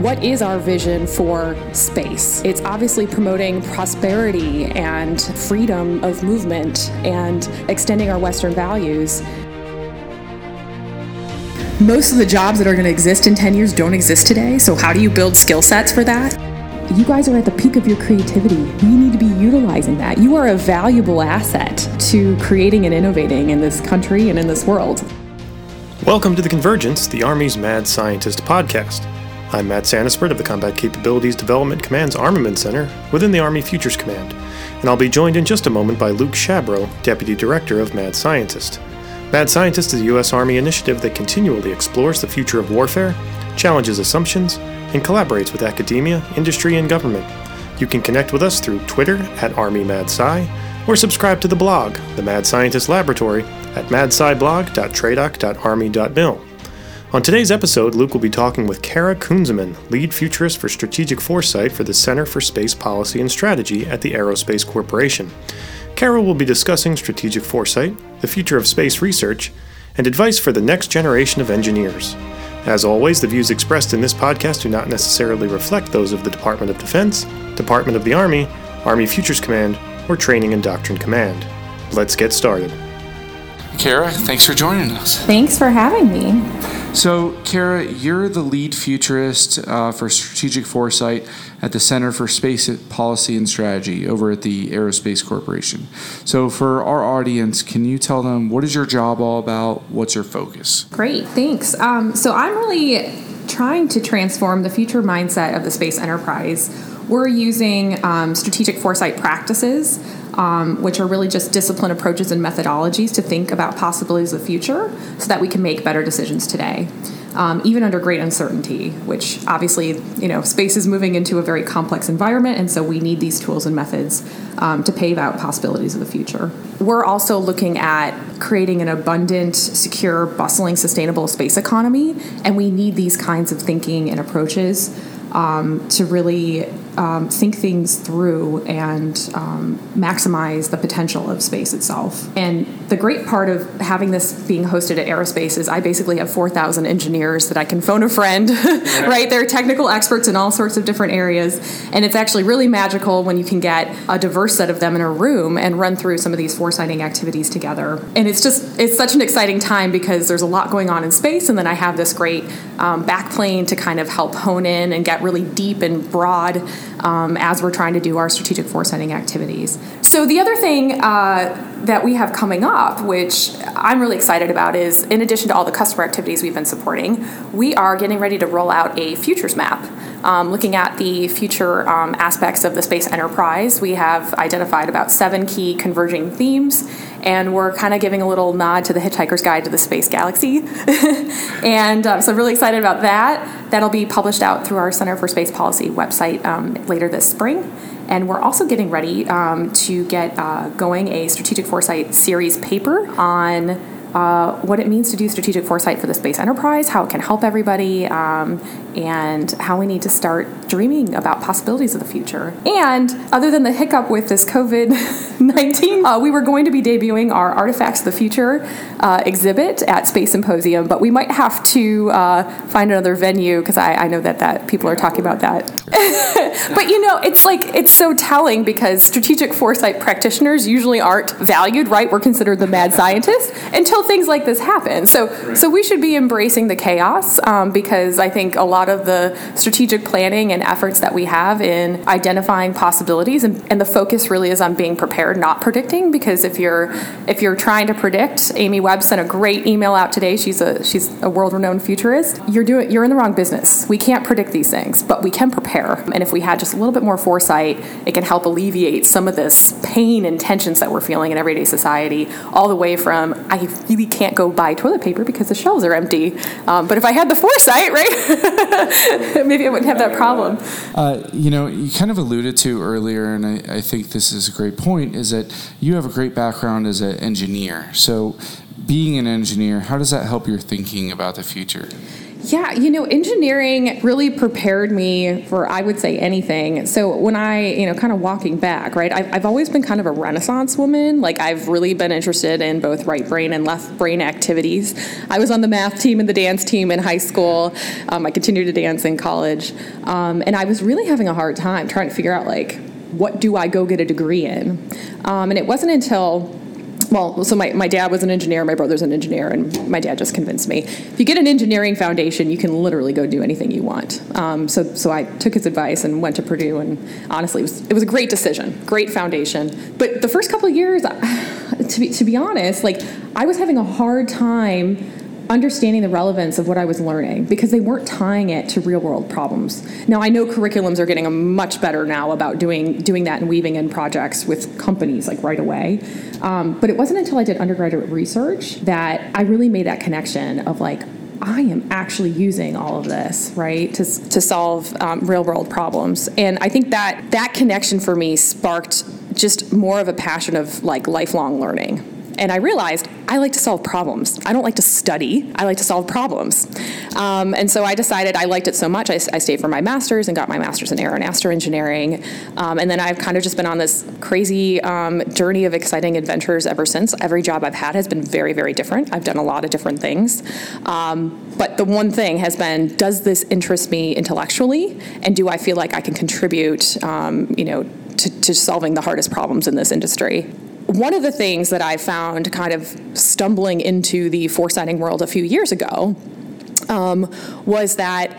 What is our vision for space? It's obviously promoting prosperity and freedom of movement and extending our Western values. Most of the jobs that are going to exist in 10 years don't exist today, so how do you build skill sets for that? You guys are at the peak of your creativity. We need to be utilizing that. You are a valuable asset to creating and innovating in this country and in this world. Welcome to The Convergence, the Army's Mad Scientist podcast. I'm Matt Santaspirt of the Combat Capabilities Development Command's Armament Center within the Army Futures Command, and I'll be joined in just a moment by Luke Shabro, Deputy Director of Mad Scientist. Mad Scientist is a U.S. Army initiative that continually explores the future of warfare, challenges assumptions, and collaborates with academia, industry, and government. You can connect with us through Twitter at ArmyMadSci or subscribe to the blog, The Mad Scientist Laboratory, at madsciblog.tradoc.army.mil. On today's episode, Luke will be talking with Kara Cunzeman, lead futurist for strategic foresight for the Center for Space Policy and Strategy at the Aerospace Corporation. Kara will be discussing strategic foresight, the future of space research, and advice for the next generation of engineers. As always, the views expressed in this podcast do not necessarily reflect those of the Department of Defense, Department of the Army, Army Futures Command, or Training and Doctrine Command. Let's get started. Kara, thanks for joining us. Thanks for having me. So, Kara, you're the lead futurist uh, for strategic foresight at the Center for Space Policy and Strategy over at the Aerospace Corporation. So, for our audience, can you tell them what is your job all about? What's your focus? Great, thanks. Um, so, I'm really trying to transform the future mindset of the space enterprise. We're using um, strategic foresight practices um, which are really just discipline approaches and methodologies to think about possibilities of the future so that we can make better decisions today. Um, even under great uncertainty, which obviously, you know, space is moving into a very complex environment, and so we need these tools and methods um, to pave out possibilities of the future. We're also looking at creating an abundant, secure, bustling, sustainable space economy, and we need these kinds of thinking and approaches um, to really um, think things through and um, maximize the potential of space itself. And the great part of having this being hosted at Aerospace is I basically have 4,000 engineers that I can phone a friend, right? They're technical experts in all sorts of different areas. And it's actually really magical when you can get a diverse set of them in a room and run through some of these foresighting activities together. And it's just, it's such an exciting time because there's a lot going on in space. And then I have this great um, backplane to kind of help hone in and get really deep and broad um, as we're trying to do our strategic foresighting activities. So, the other thing uh, that we have coming up, which I'm really excited about, is in addition to all the customer activities we've been supporting, we are getting ready to roll out a futures map. Um, looking at the future um, aspects of the space enterprise, we have identified about seven key converging themes, and we're kind of giving a little nod to the Hitchhiker's Guide to the Space Galaxy. and um, so I'm really excited about that. That'll be published out through our Center for Space Policy website um, later this spring. And we're also getting ready um, to get uh, going a strategic foresight series paper on uh, what it means to do strategic foresight for the space enterprise, how it can help everybody, um, and how we need to start dreaming about possibilities of the future. And other than the hiccup with this COVID 19, uh, we were going to be debuting our Artifacts of the Future uh, exhibit at Space Symposium, but we might have to uh, find another venue because I, I, know that, that people are talking about that. but you know, it's like, it's so telling because strategic foresight practitioners usually aren't valued, right? We're considered the mad scientists until things like this happen. So, right. so we should be embracing the chaos um, because I think a lot of the strategic planning and efforts that we have in identifying possibilities and, and the focus really is on being prepared, not predicting. Because if you're if you're trying to predict, Amy Webb sent a great email out today. She's a she's a world-renowned futurist. You're doing you're in the wrong business. We can't predict these things, but we can prepare. And if we had just a little bit more foresight, it can help alleviate some of this pain and tensions that we're feeling in everyday society, all the way from I really can't go buy toilet paper because the shelves are empty. Um, but if I had the foresight, right, maybe I wouldn't have that problem. Uh, you know, you kind of alluded to earlier, and I, I think this is a great point, is that you have a great background as an engineer. So, being an engineer, how does that help your thinking about the future? Yeah, you know, engineering really prepared me for, I would say, anything. So when I, you know, kind of walking back, right, I've, I've always been kind of a renaissance woman. Like, I've really been interested in both right brain and left brain activities. I was on the math team and the dance team in high school. Um, I continued to dance in college. Um, and I was really having a hard time trying to figure out, like, what do I go get a degree in? Um, and it wasn't until well, so my, my dad was an engineer, my brother's an engineer, and my dad just convinced me if you get an engineering foundation, you can literally go do anything you want. Um, so, so I took his advice and went to Purdue, and honestly, it was, it was a great decision, great foundation. But the first couple of years, to be, to be honest, like I was having a hard time understanding the relevance of what I was learning because they weren't tying it to real world problems. Now I know curriculums are getting much better now about doing doing that and weaving in projects with companies like right away. Um, but it wasn't until I did undergraduate research that I really made that connection of like I am actually using all of this, right, to, to solve um, real world problems. And I think that that connection for me sparked just more of a passion of like lifelong learning and I realized I like to solve problems. I don't like to study. I like to solve problems. Um, and so I decided I liked it so much. I, I, stayed for my master's and got my master's in aero and astro engineering. Um, and then I've kind of just been on this crazy um, journey of exciting adventures ever since. Every job I've had has been very, very different. I've done a lot of different things. Um, but the one thing has been, does this interest me intellectually? And do I feel like I can contribute, um, you know, to, to solving the hardest problems in this industry? One of the things that I found kind of stumbling into the foresighting world a few years ago um, was that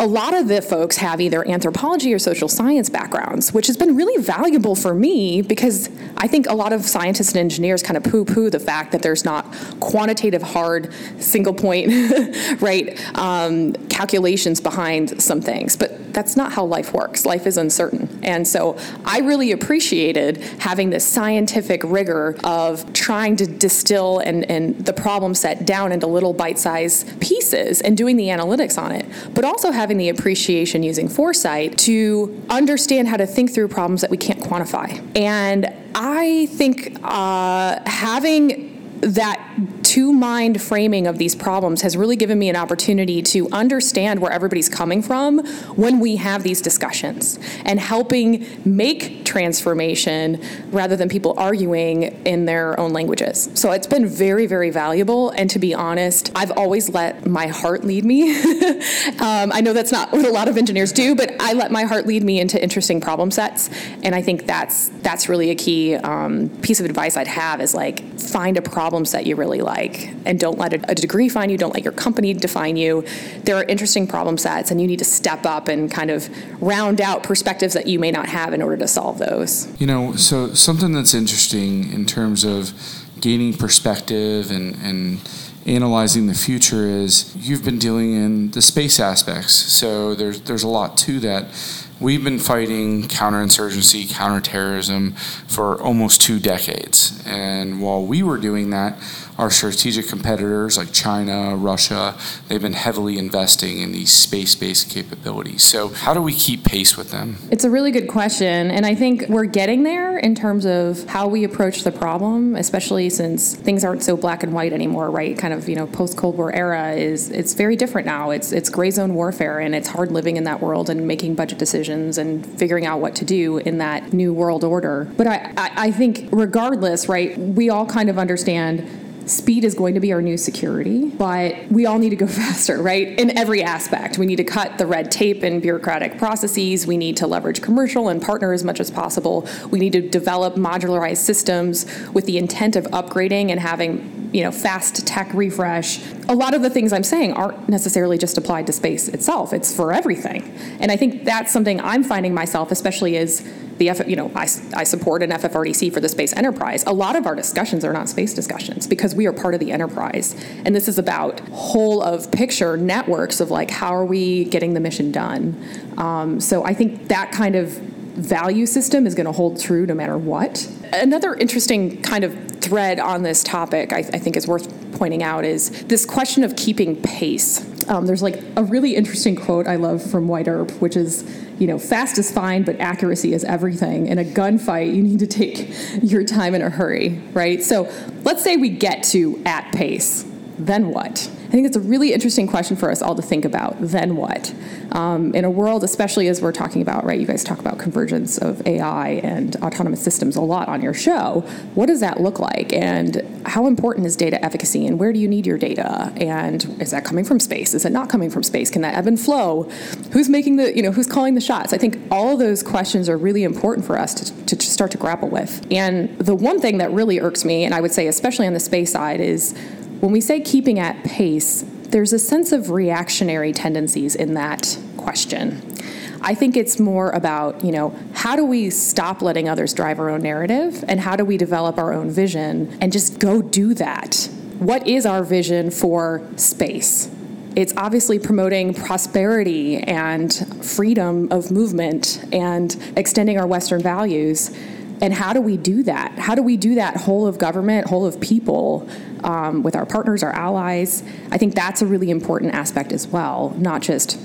a lot of the folks have either anthropology or social science backgrounds, which has been really valuable for me because I think a lot of scientists and engineers kind of poo poo the fact that there's not quantitative, hard, single point, right, um, calculations behind some things. But that's not how life works. Life is uncertain. And so I really appreciated having this scientific rigor of trying to distill and, and the problem set down into little bite sized pieces and doing the analytics on it, but also having having the appreciation using foresight to understand how to think through problems that we can't quantify. And I think uh, having that two mind framing of these problems has really given me an opportunity to understand where everybody's coming from when we have these discussions and helping make transformation rather than people arguing in their own languages. So it's been very, very valuable. And to be honest, I've always let my heart lead me. um, I know that's not what a lot of engineers do, but I let my heart lead me into interesting problem sets. And I think that's that's really a key um, piece of advice I'd have is like find a problem set you really like like and don't let a, degree define you, don't let your company define you. There are interesting problem sets, and you need to step up and kind of round out perspectives that you may not have in order to solve those. You know, so something that's interesting in terms of gaining perspective and, and analyzing the future is you've been dealing in the space aspects. So there's there's a lot to that. We've been fighting counterinsurgency, counterterrorism for almost two decades. And while we were doing that, our strategic competitors like China, Russia, they've been heavily investing in these space based capabilities. So, how do we keep pace with them? It's a really good question. And I think we're getting there in terms of how we approach the problem, especially since things aren't so black and white anymore, right? Kind of, you know, post Cold War era is it's very different now. It's it's gray zone warfare and it's hard living in that world and making budget decisions and figuring out what to do in that new world order. But I, I, I think regardless, right, we all kind of understand speed is going to be our new security, but we all need to go faster, right? In every aspect. We need to cut the red tape and bureaucratic processes. We need to leverage commercial and partner as much as possible. We need to develop modularized systems with the intent of upgrading and having, you know, fast tech refresh. A lot of the things I'm saying aren't necessarily just applied to space itself. It's for everything. And I think that's something I'm finding myself, especially as the F, you know, I, I support an FFRDC for the space enterprise. A lot of our discussions are not space discussions because we are part of the enterprise. And this is about whole of picture networks of like, how are we getting the mission done? Um, so I think that kind of value system is going to hold true no matter what. Another interesting kind of thread on this topic, I, I think is worth pointing out, is this question of keeping pace. Um, there's like a really interesting quote I love from Wyatt Earp, which is, you know, fast is fine, but accuracy is everything. In a gunfight, you need to take your time in a hurry, right? So let's say we get to at pace, then what? I think it's a really interesting question for us all to think about. Then what? Um, in a world, especially as we're talking about, right? You guys talk about convergence of AI and autonomous systems a lot on your show. What does that look like? And how important is data efficacy? And where do you need your data? And is that coming from space? Is it not coming from space? Can that ebb and flow? Who's making the, you know, who's calling the shots? I think all of those questions are really important for us to, to start to grapple with. And the one thing that really irks me, and I would say especially on the space side, is when we say keeping at pace, there's a sense of reactionary tendencies in that question. I think it's more about, you know, how do we stop letting others drive our own narrative and how do we develop our own vision and just go do that? What is our vision for space? It's obviously promoting prosperity and freedom of movement and extending our Western values. And how do we do that? How do we do that whole of government, whole of people, um, with our partners, our allies? I think that's a really important aspect as well, not just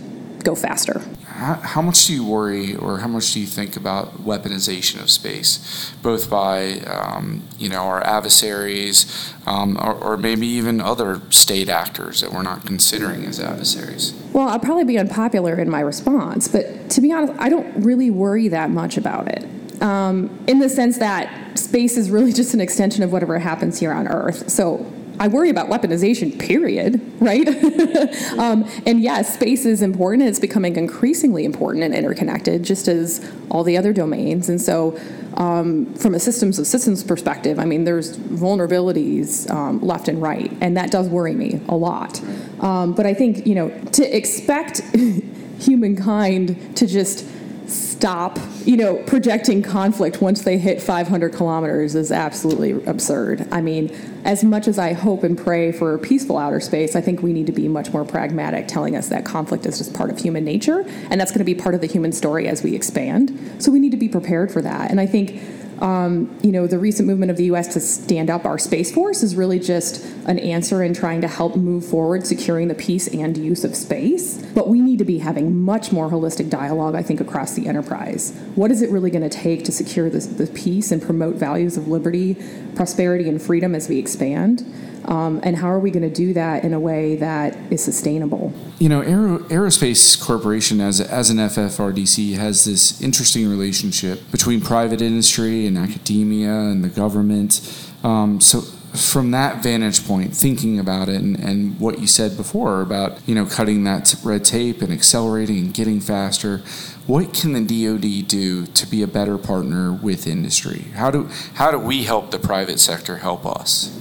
go faster. How, how, much do you worry, or how much do you think about weaponization of space, both by um, you know our adversaries, um, or, or, maybe even other state actors that we're not considering as adversaries? Well, I'll probably be unpopular in my response, but to be honest, I don't really worry that much about it um, in the sense that space is really just an extension of whatever happens here on Earth. So I worry about weaponization, period, right? um, and yes, space is important. It's becoming increasingly important and interconnected, just as all the other domains. And so, um, from a systems of systems perspective, I mean, there's vulnerabilities um, left and right, and that does worry me a lot. Um, but I think, you know, to expect humankind to just stop, you know, projecting conflict once they hit 500 kilometers is absolutely absurd. I mean, as much as I hope and pray for peaceful outer space, I think we need to be much more pragmatic, telling us that conflict is just part of human nature, and that's going to be part of the human story as we expand. So we need to be prepared for that. And I think um, you know, the recent movement of the U.S. to stand up our Space Force is really just an answer in trying to help move forward securing the peace and use of space. But we need to be having much more holistic dialogue, I think, across the enterprise. What is it really going to take to secure the peace and promote values of liberty, prosperity, and freedom as we expand? Um, and how are we going to do that in a way that is sustainable? You know, Aero, Aerospace Corporation, as, as an FFRDC, has this interesting relationship between private industry and academia and the government. Um, so, from that vantage point, thinking about it and, and what you said before about you know cutting that red tape and accelerating and getting faster, what can the DoD do to be a better partner with industry? How do how do we help the private sector help us?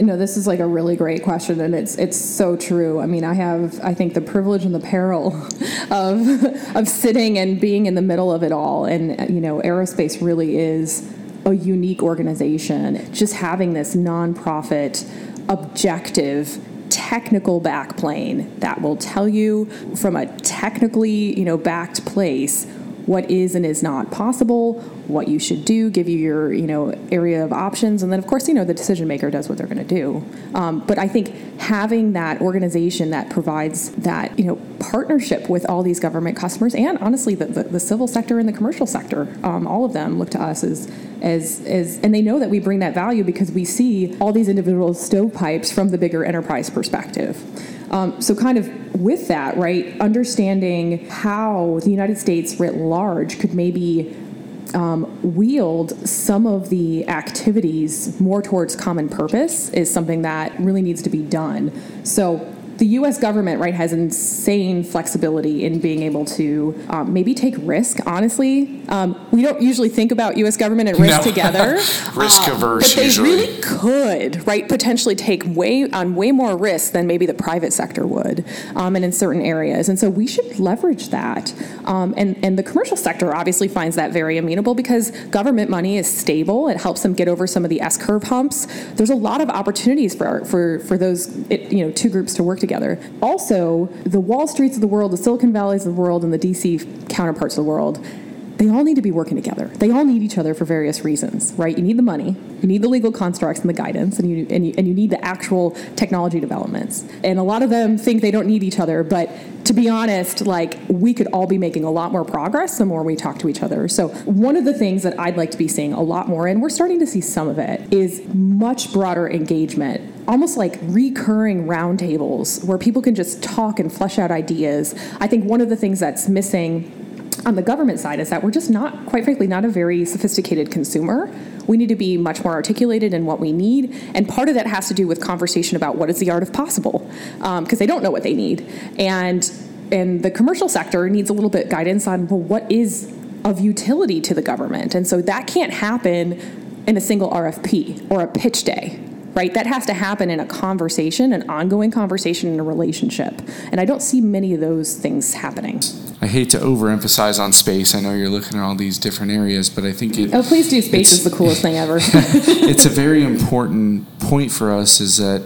No, this is like a really great question, and it's it's so true. I mean, I have I think the privilege and the peril of of sitting and being in the middle of it all, and you know, aerospace really is a unique organization. Just having this nonprofit, objective technical backplane that will tell you from a technically you know backed place what is and is not possible, what you should do, give you your you know area of options, and then of course you know the decision maker does what they're going to do. Um, but I think having that organization that provides that you know partnership with all these government customers and honestly the, the, the civil sector and the commercial sector, um, all of them look to us as as, as and they know that we bring that value because we see all these individual stovepipes from the bigger enterprise perspective. Um, so, kind of with that, right, understanding how the United States writ large could maybe um, wield some of the activities more towards common purpose is something that really needs to be done. So, the U.S. government, right, has insane flexibility in being able to um, maybe take risk. Honestly, um, we don't usually think about U.S. government and risk no. together. risk um, averse, but they usually. really could, right, potentially take way on way more risk than maybe the private sector would, um, and in certain areas. And so we should leverage that. Um, and and the commercial sector obviously finds that very amenable because government money is stable. It helps them get over some of the S curve humps. There's a lot of opportunities for for for those you know two groups to work together together. Also, the Wall Streets of the world, the Silicon Valleys of the world, and the DC counterparts of the world, they all need to be working together. They all need each other for various reasons, right? You need the money, you need the legal constructs and the guidance, and you, and you, and you need the actual technology developments. And a lot of them think they don't need each other, but to be honest, like we could all be making a lot more progress the more we talk to each other. So, one of the things that I'd like to be seeing a lot more, and we're starting to see some of it, is much broader engagement almost like recurring roundtables where people can just talk and flesh out ideas. I think one of the things that's missing on the government side is that we're just not, quite frankly, not a very sophisticated consumer. We need to be much more articulated in what we need, and part of that has to do with conversation about what is the art of possible, because um, they don't know what they need, and and the commercial sector needs a little bit guidance on well, what is of utility to the government, and so that can't happen in a single RFP or a pitch day right? That has to happen in a conversation, an ongoing conversation in a relationship. And I don't see many of those things happening. I hate to overemphasize on space. I know you're looking at all these different areas, but I think it. Oh, please do. Space is the coolest thing ever. it's a very important point for us. Is that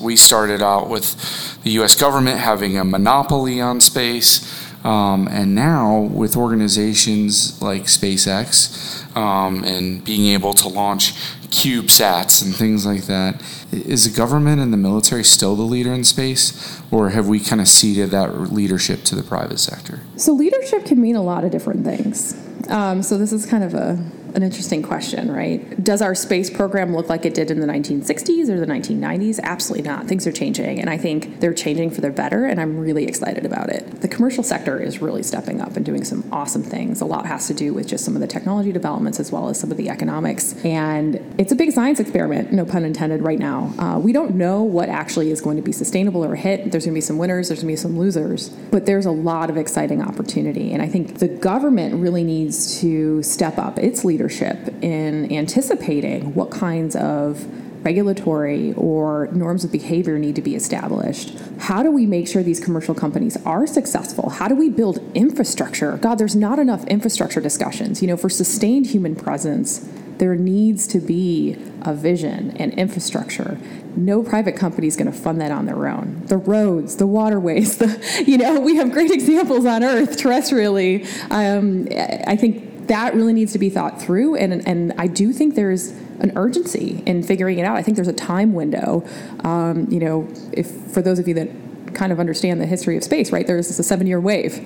we started out with the U.S. government having a monopoly on space. Um, and now, with organizations like SpaceX um, and being able to launch CubeSats and things like that. Is the government and the military still the leader in space, or have we kind of ceded that leadership to the private sector? So, leadership can mean a lot of different things. Um, so, this is kind of a an interesting question, right? Does our space program look like it did in the 1960s or the 1990s? Absolutely not. Things are changing, and I think they're changing for the better, and I'm really excited about it. The commercial sector is really stepping up and doing some awesome things. A lot has to do with just some of the technology developments as well as some of the economics, and it's a big science experiment, no pun intended, right now. Uh, we don't know what actually is going to be sustainable or a hit. There's going to be some winners, there's going to be some losers, but there's a lot of exciting opportunity, and I think the government really needs to step up its leadership leadership in anticipating what kinds of regulatory or norms of behavior need to be established. How do we make sure these commercial companies are successful? How do we build infrastructure? God, there's not enough infrastructure discussions. You know, for sustained human presence, there needs to be a vision and infrastructure. No private company is going to fund that on their own. The roads, the waterways, the you know, we have great examples on Earth terrestrially. Um, I think that really needs to be thought through. And, and I do think there's an urgency in figuring it out. I think there's a time window. Um, you know, if for those of you that kind of understand the history of space, right? There's a seven year wave.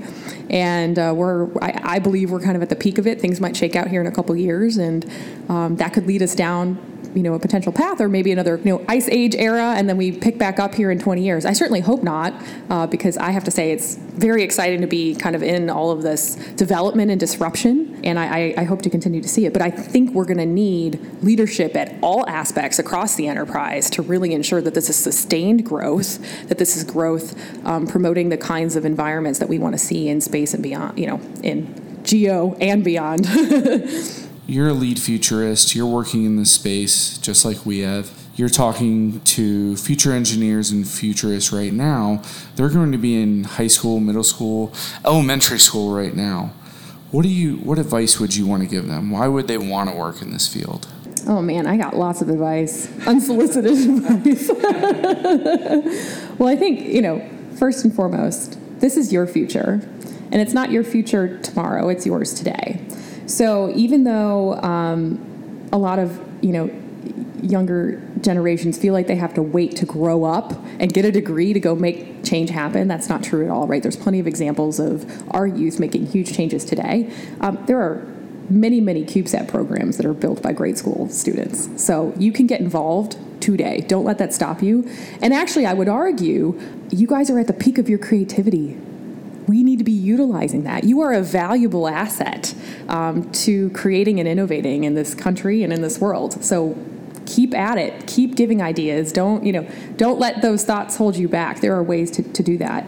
And uh, we're, I, I, believe we're kind of at the peak of it. Things might shake out here in a couple years, and um, that could lead us down you know a potential path or maybe another you know ice age era and then we pick back up here in 20 years. I certainly hope not uh, because i have to say it's very exciting to be kind of in all of this development and disruption and i, I hope to continue to see it. But i think we're going to need leadership at all aspects across the enterprise to really ensure that this is sustained growth that this is growth um, promoting the kinds of environments that we want to see in space and beyond you know in geo and beyond you're a lead futurist, you're working in this space just like we have. You're talking to future engineers and futurists right now. They're going to be in high school, middle school, elementary school right now. What do you what advice would you want to give them? Why would they want to work in this field? Oh man, I got lots of advice, unsolicited advice. well, I think, you know, first and foremost, this is your future. And it's not your future tomorrow, it's yours today. So even though um, a lot of you know younger generations feel like they have to wait to grow up and get a degree to go make change happen. That's not true at all, right? There's plenty of examples of our youth making huge changes today. Um, there are many, many CubeSat programs that are built by grade school students. So you can get involved today. Don't let that stop you. And actually, I would argue you guys are at the peak of your creativity we need to be utilizing that. You are a valuable asset um, to creating and innovating in this country and in this world. So keep at it. Keep giving ideas. Don't you know? Don't let those thoughts hold you back. There are ways to, to do that.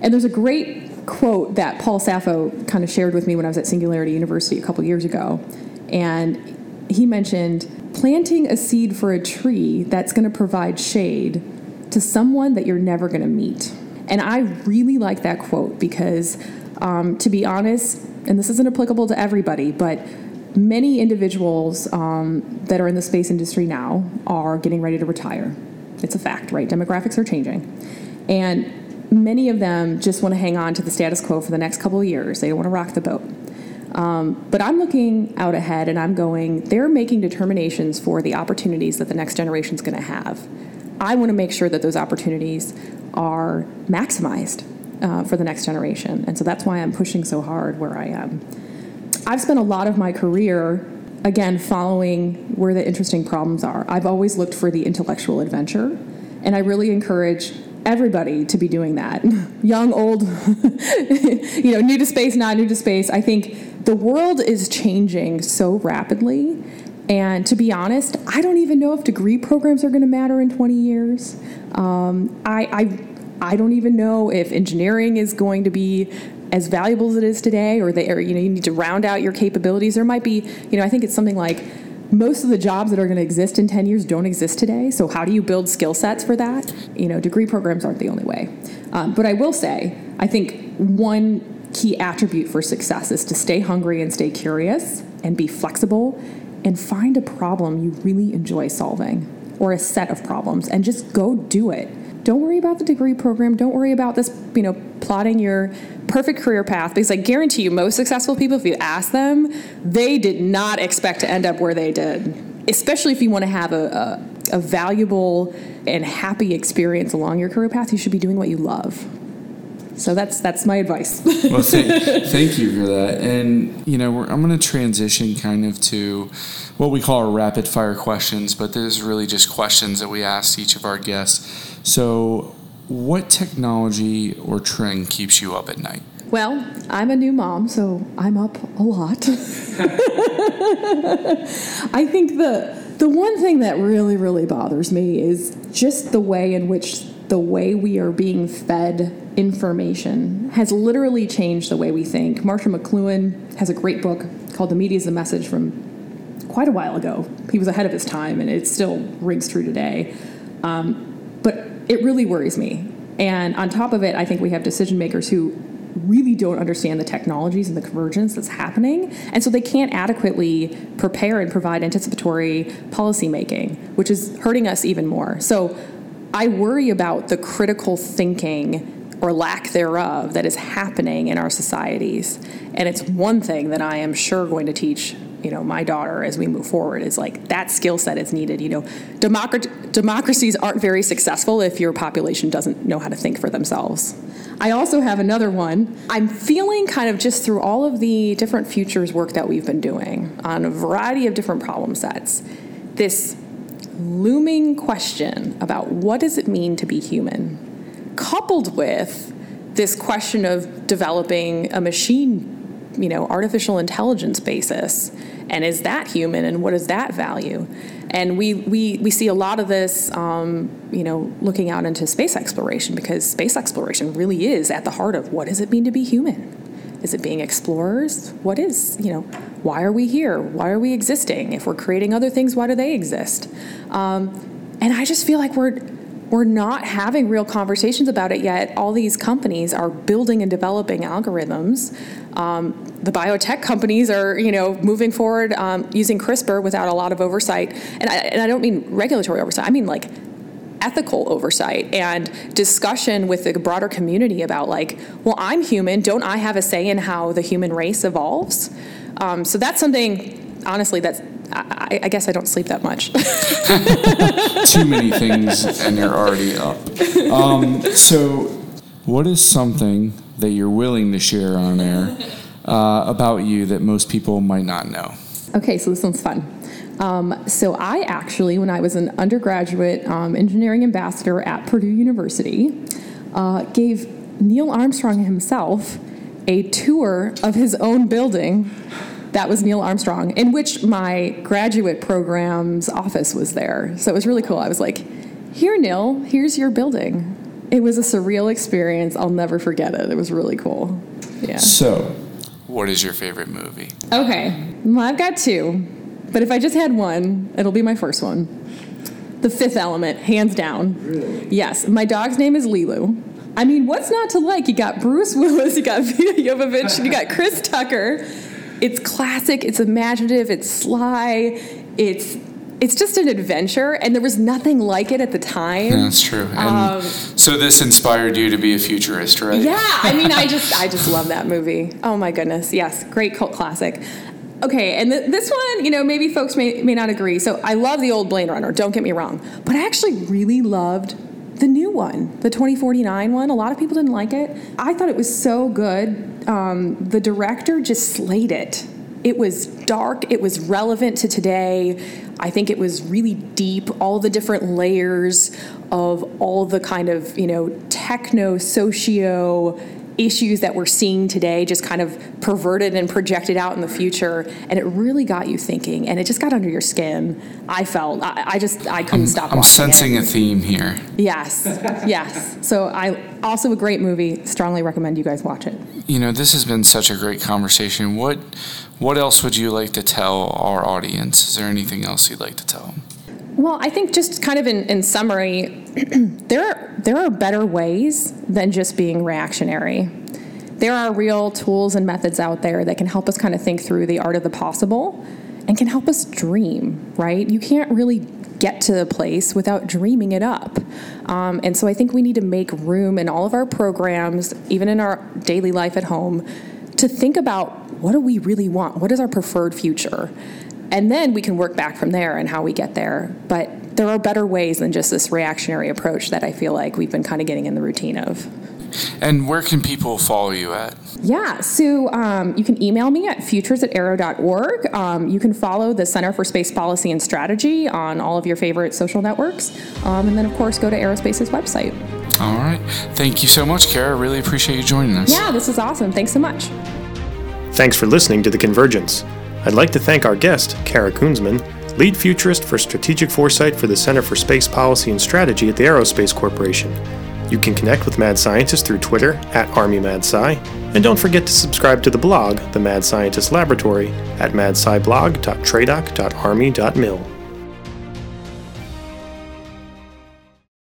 And there's a great quote that Paul Saffo kind of shared with me when I was at Singularity University a couple years ago, and he mentioned planting a seed for a tree that's going to provide shade to someone that you're never going to meet. And I really like that quote because, um, to be honest, and this isn't applicable to everybody, but many individuals um, that are in the space industry now are getting ready to retire. It's a fact, right? Demographics are changing. And many of them just want to hang on to the status quo for the next couple of years. They don't want to rock the boat. Um, but I'm looking out ahead and I'm going, they're making determinations for the opportunities that the next generation is going to have. I want to make sure that those opportunities are maximized. uh, for the next generation. And so that's why I'm pushing so hard where I am. I've spent a lot of my career, again, following where the interesting problems are. I've always looked for the intellectual adventure, and I really encourage everybody to be doing that. Young, old, you know, new to space, not new to space. I think the world is changing so rapidly. And to be honest, I don't even know if degree programs are going to matter in 20 years. Um, I, I, I don't even know if engineering is going to be as valuable as it is today, or they, you know, you need to round out your capabilities. There might be, you know, I think it's something like most of the jobs that are going to exist in 10 years don't exist today. So, how do you build skill sets for that? You know, degree programs aren't the only way. Um, but I will say, I think one key attribute for success is to stay hungry and stay curious and be flexible and find a problem you really enjoy solving or a set of problems and just go do it. Don't worry about the degree program. Don't worry about this, you know, plotting your perfect career path because I guarantee you, most successful people, if you ask them, they did not expect to end up where they did. Especially if you want to have a, a, a valuable and happy experience along your career path, you should be doing what you love. So that's that's my advice. well, thank, thank, you for that. And you know, I'm going to transition kind of to what we call our rapid fire questions, but this is really just questions that we ask each of our guests. So, what technology or trend keeps you up at night? Well, I'm a new mom, so I'm up a lot. I think the the one thing that really really bothers me is just the way in which the way we are being fed information has literally changed the way we think. Marshall McLuhan has a great book called The Media is the Message from quite a while ago. He was ahead of his time, and it still rings true today. Um, but it really worries me. And on top of it, I think we have decision makers who really don't understand the technologies and the convergence that's happening. And so they can't adequately prepare and provide anticipatory policy making, which is hurting us even more. So I worry about the critical thinking or lack thereof that is happening in our societies. And it's one thing that I am sure going to teach you know my daughter as we move forward is like that skill set is needed. You know democracies aren't very successful if your population doesn't know how to think for themselves. I also have another one. I'm feeling kind of just through all of the different futures work that we've been doing on a variety of different problem sets this looming question about what does it mean to be human, coupled with this question of developing a machine, you know, artificial intelligence basis. And is that human and what is that value? And we, we, we see a lot of this, um, you know, looking out into space exploration because space exploration really is at the heart of what does it mean to be human? Is it being explorers? What is, you know, why are we here? Why are we existing? If we're creating other things, why do they exist? Um, and I just feel like we're we're not having real conversations about it yet. All these companies are building and developing algorithms. Um, the biotech companies are, you know, moving forward um, using CRISPR without a lot of oversight. And I, and I don't mean regulatory oversight. I mean like ethical oversight and discussion with the broader community about like, well, I'm human. Don't I have a say in how the human race evolves? Um, so that's something, honestly, that's I, I, guess I don't sleep that much. Too many things, and you're already up. Um, so, what is something that you're willing to share on air uh, about you that most people might not know? Okay, so this one's fun. Um, so, I actually, when I was an undergraduate um, engineering ambassador at Purdue University, uh, gave Neil Armstrong himself a tour of his own building that was Neil Armstrong, in which my graduate program's office was there. So it was really cool. I was like, here, Neil, here's your building. It was a surreal experience. I'll never forget it. It was really cool. Yeah. So, what is your favorite movie? Okay. Well, I've got two, but if I just had one, it'll be my first one. The Fifth Element, hands down. Really? Yes. My dog's name is Lilu. I mean, what's not to like? You got Bruce Willis, you got Milla Jovovich, you got Chris Tucker it's classic, it's imaginative, it's sly, it's it's just an adventure, and there was nothing like it at the time. Yeah, that's true. And um, so this inspired you to be a futurist, right? Yeah, I mean, I just I just love that movie. Oh my goodness, yes, great cult classic. Okay, and th- this one, you know, maybe folks may may not agree. So I love the old Blade Runner. Don't get me wrong, but I actually really loved the new one, the 2049 one. A lot of people didn't like it. I thought it was so good. Um, the director just slayed it. It was dark, it was relevant to today. I think it was really deep, all the different layers of all the kind of, you know, techno socio issues that we're seeing today just kind of perverted and projected out in the future and it really got you thinking and it just got under your skin i felt i, I just i couldn't I'm, stop I'm sensing it. a theme here. yes yes so i also a great movie strongly recommend you guys watch it You know, this has been such a great conversation. What what else would you like to tell our audience? Is there anything else you'd like to tell them? Well, I think just kind of in, in summary, there are, there are better ways than just being reactionary. There are real tools and methods out there that can help us kind of think through the art of the possible and can help us dream, right? You can't really get to the place without dreaming it up. Um, and so I think we need to make room in all of our programs, even in our daily life at home, to think about what do we really want? What is our preferred future? And then we can work back from there and how we get there. But there are better ways than just this reactionary approach that I feel like we've been kind of getting in the routine of. And where can people follow you at? Yeah, so um, you can email me at futures at aero.org. Um, you can follow the Center for Space Policy and Strategy on all of your favorite social networks. Um, and then, of course, go to Aerospace's website. All right. Thank you so much, Kara. Really appreciate you joining us. Yeah, this is awesome. Thanks so much. Thanks for listening to The Convergence. I'd like to thank our guest, Kara Cunzeman, lead futurist for strategic foresight for the Center for Space Policy and Strategy at the Aerospace Corporation. You can connect with Mad Scientist through Twitter at ArmyMadSci, and don't forget to subscribe to the blog, The Mad Scientist Laboratory, at madsciblog.tradoc.army.mil.